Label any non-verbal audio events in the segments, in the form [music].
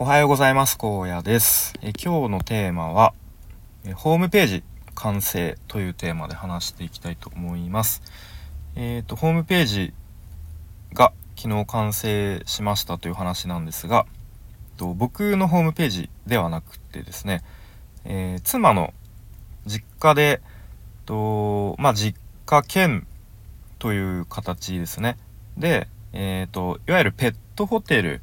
おはようございます。荒野です。え今日のテーマはえ、ホームページ完成というテーマで話していきたいと思います。えっ、ー、と、ホームページが昨日完成しましたという話なんですが、と僕のホームページではなくてですね、えー、妻の実家で、とまあ、実家兼という形ですね。で、えっ、ー、と、いわゆるペットホテル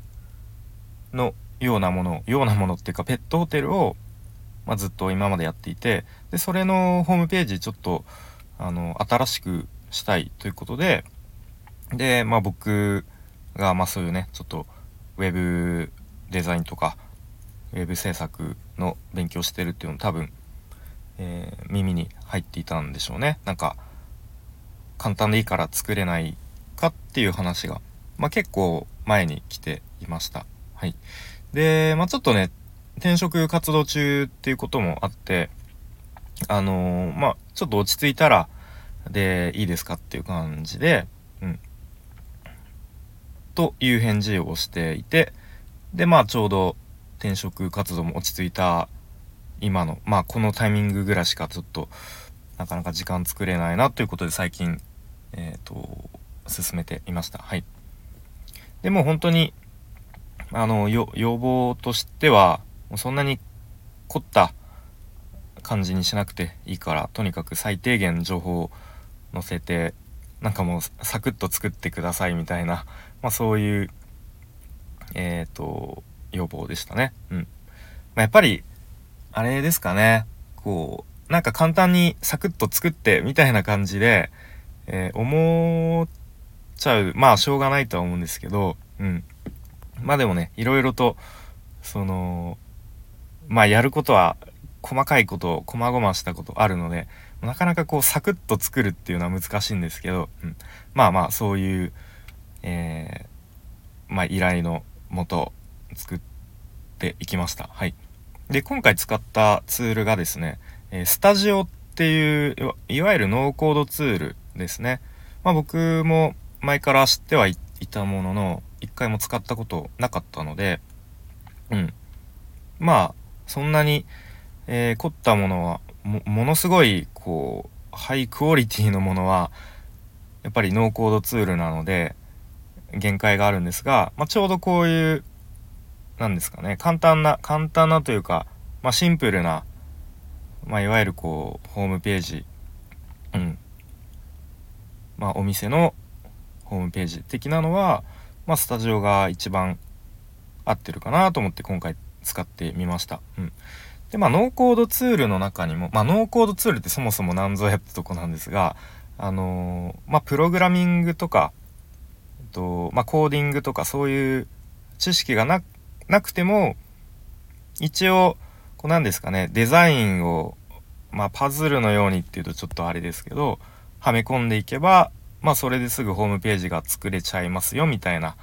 のようなもの、ようなものっていうか、ペットホテルを、まあ、ずっと今までやっていて、で、それのホームページちょっと、あの、新しくしたいということで、で、まあ僕が、まあそういうね、ちょっと、ウェブデザインとか、ウェブ制作の勉強してるっていうの多分、えー、耳に入っていたんでしょうね。なんか、簡単でいいから作れないかっていう話が、まあ結構前に来ていました。はい。で、まあ、ちょっとね、転職活動中っていうこともあって、あのー、まあ、ちょっと落ち着いたら、で、いいですかっていう感じで、うん。という返事をしていて、で、まあ、ちょうど転職活動も落ち着いた今の、まあ、このタイミングぐらいしかちょっと、なかなか時間作れないなということで最近、えっ、ー、と、進めていました。はい。でも本当に、あの、要望としては、そんなに凝った感じにしなくていいから、とにかく最低限情報を載せて、なんかもうサクッと作ってくださいみたいな、まあそういう、えっ、ー、と、要望でしたね。うん。まあ、やっぱり、あれですかね、こう、なんか簡単にサクッと作ってみたいな感じで、えー、思っちゃう、まあしょうがないとは思うんですけど、うん。まあでもね、いろいろと、その、まあやることは、細かいこと、細々したことあるので、なかなかこうサクッと作るっていうのは難しいんですけど、うん、まあまあそういう、えー、まあ依頼のもと作っていきました。はい。で、今回使ったツールがですね、えスタジオっていういわゆるノーコードツールですね。まあ僕も前から知ってはいたものの、一回も使ったことなかったので、うん。まあ、そんなに、えー、凝ったものはも、ものすごい、こう、ハイクオリティのものは、やっぱりノーコードツールなので、限界があるんですが、まあ、ちょうどこういう、なんですかね、簡単な、簡単なというか、まあ、シンプルな、まあ、いわゆるこう、ホームページ、うん。まあ、お店のホームページ的なのは、まあ、スタジオが一番合ってるかなと思って今回使ってみました。うん。で、まあ、ノーコードツールの中にも、まあ、ノーコードツールってそもそも何ぞやってとこなんですが、あのー、まあ、プログラミングとか、えっと、まあ、コーディングとかそういう知識がな、なくても、一応、こうなんですかね、デザインを、まあ、パズルのようにっていうとちょっとあれですけど、はめ込んでいけば、まあそれですぐホームページが作れちゃいますよみたいな、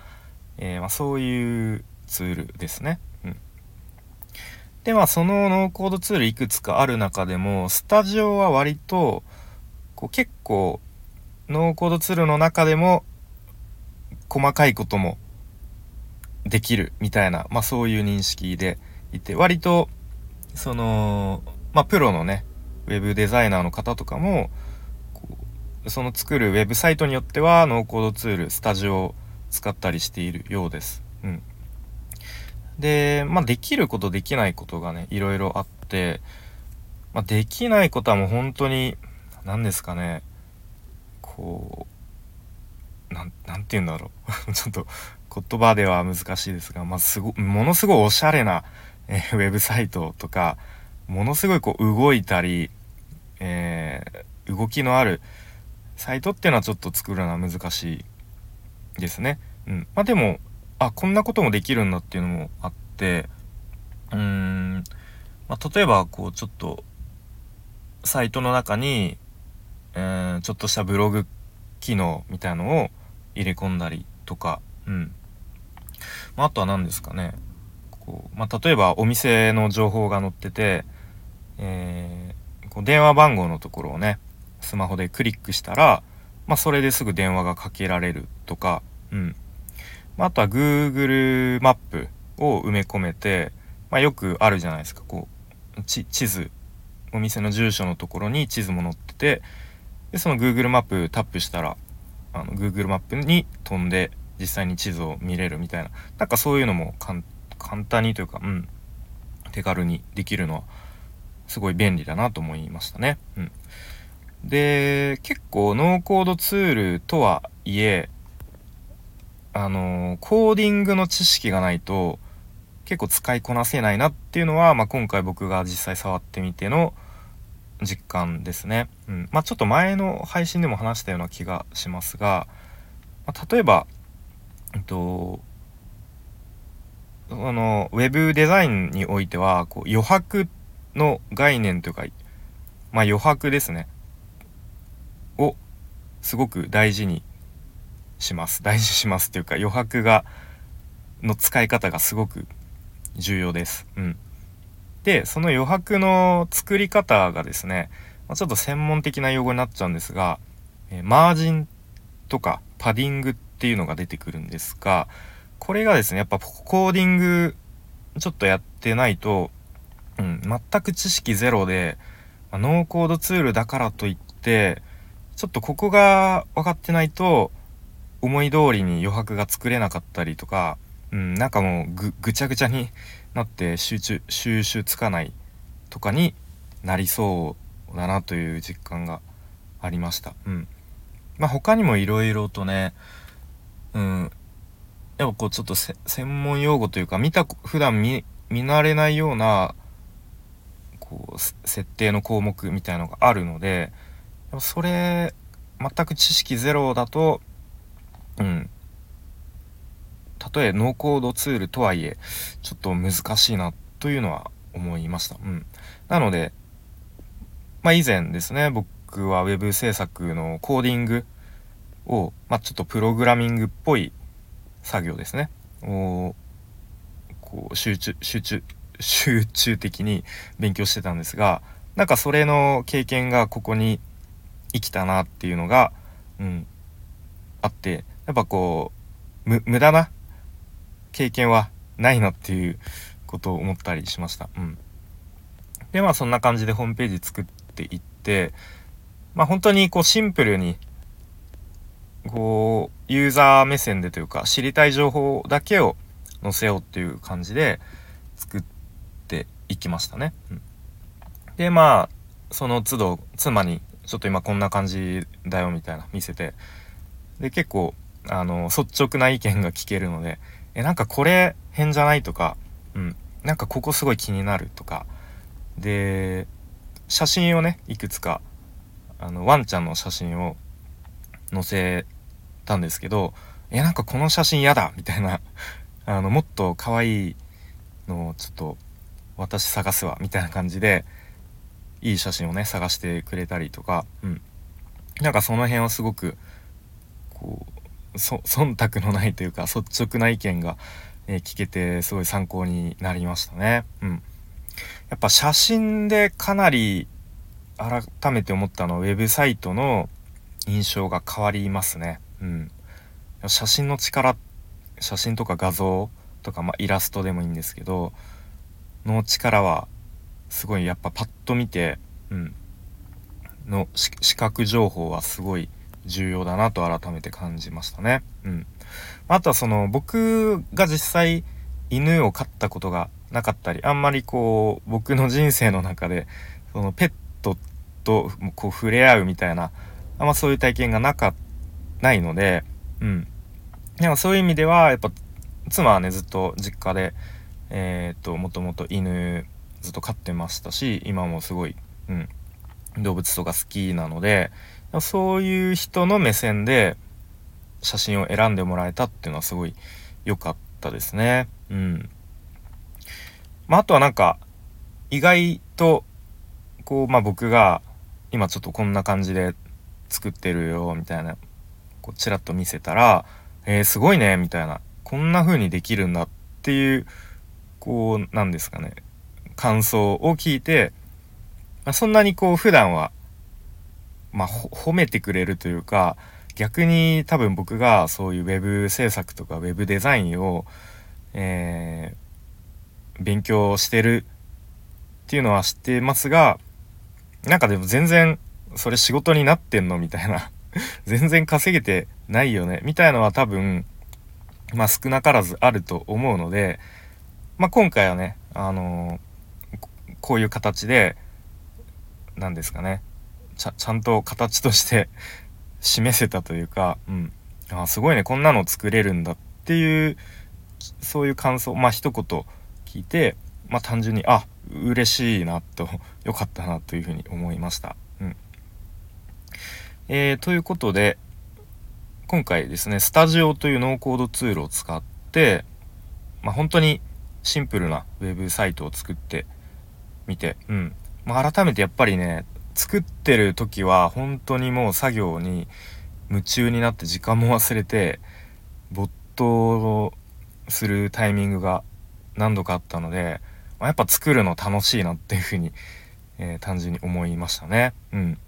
えー、まあ、そういうツールですね。うん、でまあそのノーコードツールいくつかある中でもスタジオは割とこう結構ノーコードツールの中でも細かいこともできるみたいな、まあそういう認識でいて、割と、その、まあプロのね、ウェブデザイナーの方とかも、その作るウェブサイトによってはノーコードツール、スタジオを使ったりしているようです。うん。で、まあ、できることできないことがね、いろいろあって、まあ、できないことはもう本当に、何ですかね、こう、なん、なんて言うんだろう。[laughs] ちょっと言葉では難しいですが、まあ、すご、ものすごいおしゃれな、えー、ウェブサイトとか、ものすごいこう動いたり、えー、動きのある、サイトっていうのはちょっと作るのは難しいですね。うん。まあでも、あ、こんなこともできるんだっていうのもあって、うーん、まあ、例えばこうちょっと、サイトの中に、えー、ちょっとしたブログ機能みたいのを入れ込んだりとか、うん。まあ、あとは何ですかね。こう、まあ、例えばお店の情報が載ってて、えー、こう電話番号のところをね、スマホでクリックしたら、まあ、それですぐ電話がかけられるとか、うん。まあ、とは Google マップを埋め込めて、まあ、よくあるじゃないですか。こう地図。お店の住所のところに地図も載っててでその Google マップタップしたらあの Google マップに飛んで実際に地図を見れるみたいな。なんかそういうのも簡単にというか、うん、手軽にできるのはすごい便利だなと思いましたね。うん、で結構ノーコードツールとはいえあのコーディングの知識がないと結構使いこなせないなっていうのは、まあ、今回僕が実際触ってみての実感ですね。うん。まあ、ちょっと前の配信でも話したような気がしますが、まあ、例えば、えっと、あの、ウェブデザインにおいては、こう余白の概念というか、まあ、余白ですね。を、すごく大事にします。大事しますっていうか、余白が、の使い方がすごく重要です。うん。で、その余白の作り方がですね、まあ、ちょっと専門的な用語になっちゃうんですが、えー、マージンとかパディングっていうのが出てくるんですが、これがですね、やっぱコーディングちょっとやってないと、うん、全く知識ゼロで、まあ、ノーコードツールだからといって、ちょっとここが分かってないと、思い通りに余白が作れなかったりとか、うん、なんかもうぐぐちゃぐちゃになって集中収集つかないとかになりそうだなという実感がありました。うん。まあ他にもいろいろとね、うん、やっぱこうちょっと専門用語というか見た普段見見慣れないようなこう設定の項目みたいのがあるのでそれ全く知識ゼロだとうんたとえノーコードツールとはいえ、ちょっと難しいなというのは思いました。うん。なので、まあ以前ですね、僕は Web 制作のコーディングを、まあちょっとプログラミングっぽい作業ですね。を、こう集中、集中、集中的に勉強してたんですが、なんかそれの経験がここに生きたなっていうのが、うん、あって、やっぱこう、無駄な経験はないなっていうことを思ったりしました。うん。で、まあそんな感じでホームページ作っていって、まあ本当にこうシンプルに、こう、ユーザー目線でというか、知りたい情報だけを載せようっていう感じで作っていきましたね。うん、で、まあ、その都度、妻に、ちょっと今こんな感じだよみたいな見せて、で、結構、あの、率直な意見が聞けるので、え、なんかこれ変じゃないとか、うん、なんかここすごい気になるとか、で、写真をね、いくつか、あの、ワンちゃんの写真を載せたんですけど、え、なんかこの写真嫌だみたいな、あの、もっと可愛いのをちょっと私探すわ、みたいな感じで、いい写真をね、探してくれたりとか、うん。なんかその辺はすごく、こう、そ忖度のないというか率直な意見が、え、聞けてすごい参考になりましたね。うん。やっぱ写真でかなり改めて思ったのはウェブサイトの印象が変わりますね。うん。写真の力、写真とか画像とか、まあ、イラストでもいいんですけど、の力はすごいやっぱパッと見て、うん。の視覚情報はすごい重要だなと改めて感じましたね。うん。あとはその僕が実際犬を飼ったことがなかったり、あんまりこう僕の人生の中でそのペットとこう触れ合うみたいな、あんまそういう体験がなか、ないので、うん。でもそういう意味ではやっぱ妻はねずっと実家で、えー、っと、もともと犬ずっと飼ってましたし、今もすごい、うん、動物とか好きなので、そういう人の目線で写真を選んでもらえたっていうのはすごい良かったですね。うん。まあ、あとはなんか、意外と、こう、まあ僕が、今ちょっとこんな感じで作ってるよ、みたいな、こう、ちらっと見せたら、えー、すごいね、みたいな、こんな風にできるんだっていう、こう、なんですかね、感想を聞いて、まあ、そんなにこう、普段はまあ、褒めてくれるというか、逆に多分僕がそういう web 制作とか web デザインを、え勉強してるっていうのは知ってますがなんかでも全然それ仕事になってんのみたいな [laughs] 全然稼げてないよねみたいのは多分まあ少なからずあると思うのでまあ今回はねあのー、こういう形で何ですかね。ちゃちゃんと形として [laughs] 示せたというか、うん、あすごいね。こんなの作れるんだっていうそういう感想まあ一言聞いてまあ単純にあ嬉しいなと [laughs] よかったなというふうに思いました。うん。えー、ということで今回ですねスタジオというノーコードツールを使って、まあ、本当にシンプルなウェブサイトを作ってみて、うんまあ、改めてやっぱりね作ってる時は本当にもう作業に夢中になって時間も忘れて没頭するタイミングが何度かあったので、まあ、やっぱ作るの楽しいなっていうふうに、えー、単純に思いましたね。うん。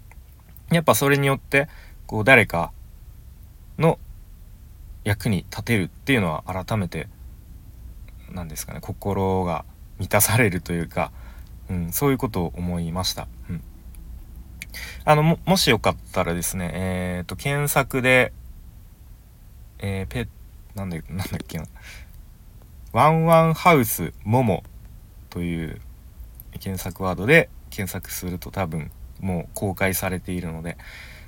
やっぱそれによってこう誰かの役に立てるっていうのは改めて何ですかね心が満たされるというか、うん、そういうことを思いました。うんあのも、もしよかったらですね、えっ、ー、と、検索で、えー、ペ、なんだ、なんだっけな、ワンワンハウスモモという検索ワードで検索すると多分もう公開されているので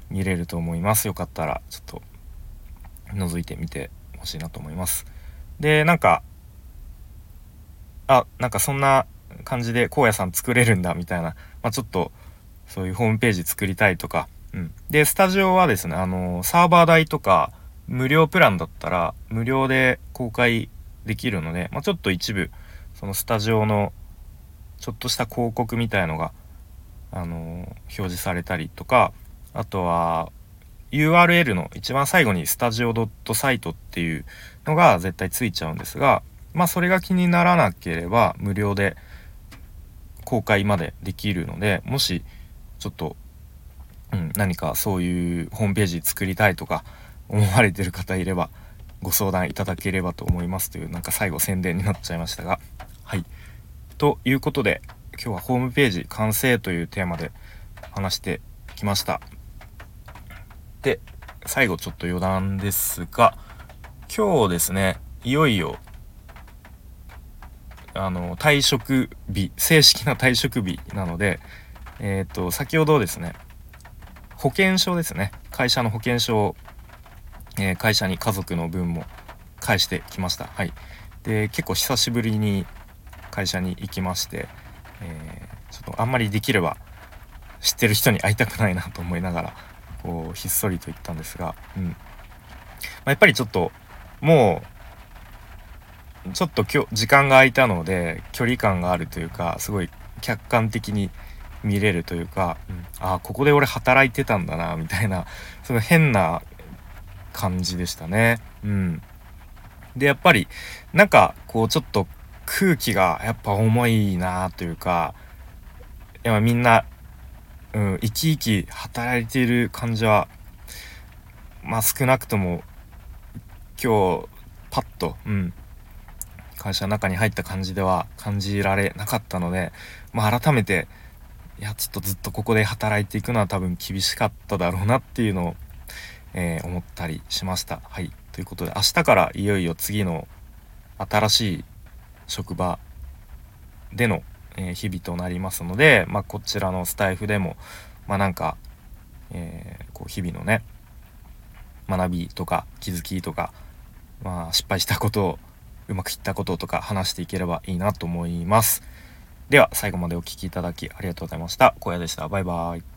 見れると思います。よかったらちょっと覗いてみてほしいなと思います。で、なんか、あ、なんかそんな感じで荒野さん作れるんだみたいな、まあ、ちょっとそういうホームページ作りたいとか、うん。で、スタジオはですね、あの、サーバー代とか、無料プランだったら、無料で公開できるので、まあ、ちょっと一部、そのスタジオの、ちょっとした広告みたいのが、あの表示されたりとか、あとは、URL の一番最後にスタジオ .site っていうのが絶対ついちゃうんですが、まあそれが気にならなければ無料で公開までできるので、もしちょっと、うん、何かそういうホームページ作りたいとか思われてる方いればご相談いただければと思いますというなんか最後宣伝になっちゃいましたが。はい。ということで今日はホームページ完成というテーマで話してきました。で最後ちょっと余談ですが今日ですねいよいよあの退職日正式な退職日なのでえっ、ー、と、先ほどですね、保険証ですね。会社の保険証を、えー、会社に家族の分も返してきました。はい。で、結構久しぶりに会社に行きまして、えー、ちょっとあんまりできれば知ってる人に会いたくないなと思いながら、こう、ひっそりと言ったんですが、うん。まあ、やっぱりちょっと、もう、ちょっと今日時間が空いたので距離感があるというかすごい客観的に見れるというか、うん、ああここで俺働いてたんだなみたいな [laughs] その変な感じでしたね。うん、でやっぱりなんかこうちょっと空気がやっぱ重いなというかやっぱみんな、うん、生き生き働いている感じはまあ少なくとも今日パッと、うん、会社の中に入った感じでは感じられなかったので、まあ、改めていやちょっとずっとここで働いていくのは多分厳しかっただろうなっていうのを、えー、思ったりしました。はいということで明日からいよいよ次の新しい職場での、えー、日々となりますので、まあ、こちらのスタイフでもまあなんか、えー、こう日々のね学びとか気づきとか、まあ、失敗したことをうまくいったこととか話していければいいなと思います。では最後までお聴きいただきありがとうございました。小屋でした。バイバーイ。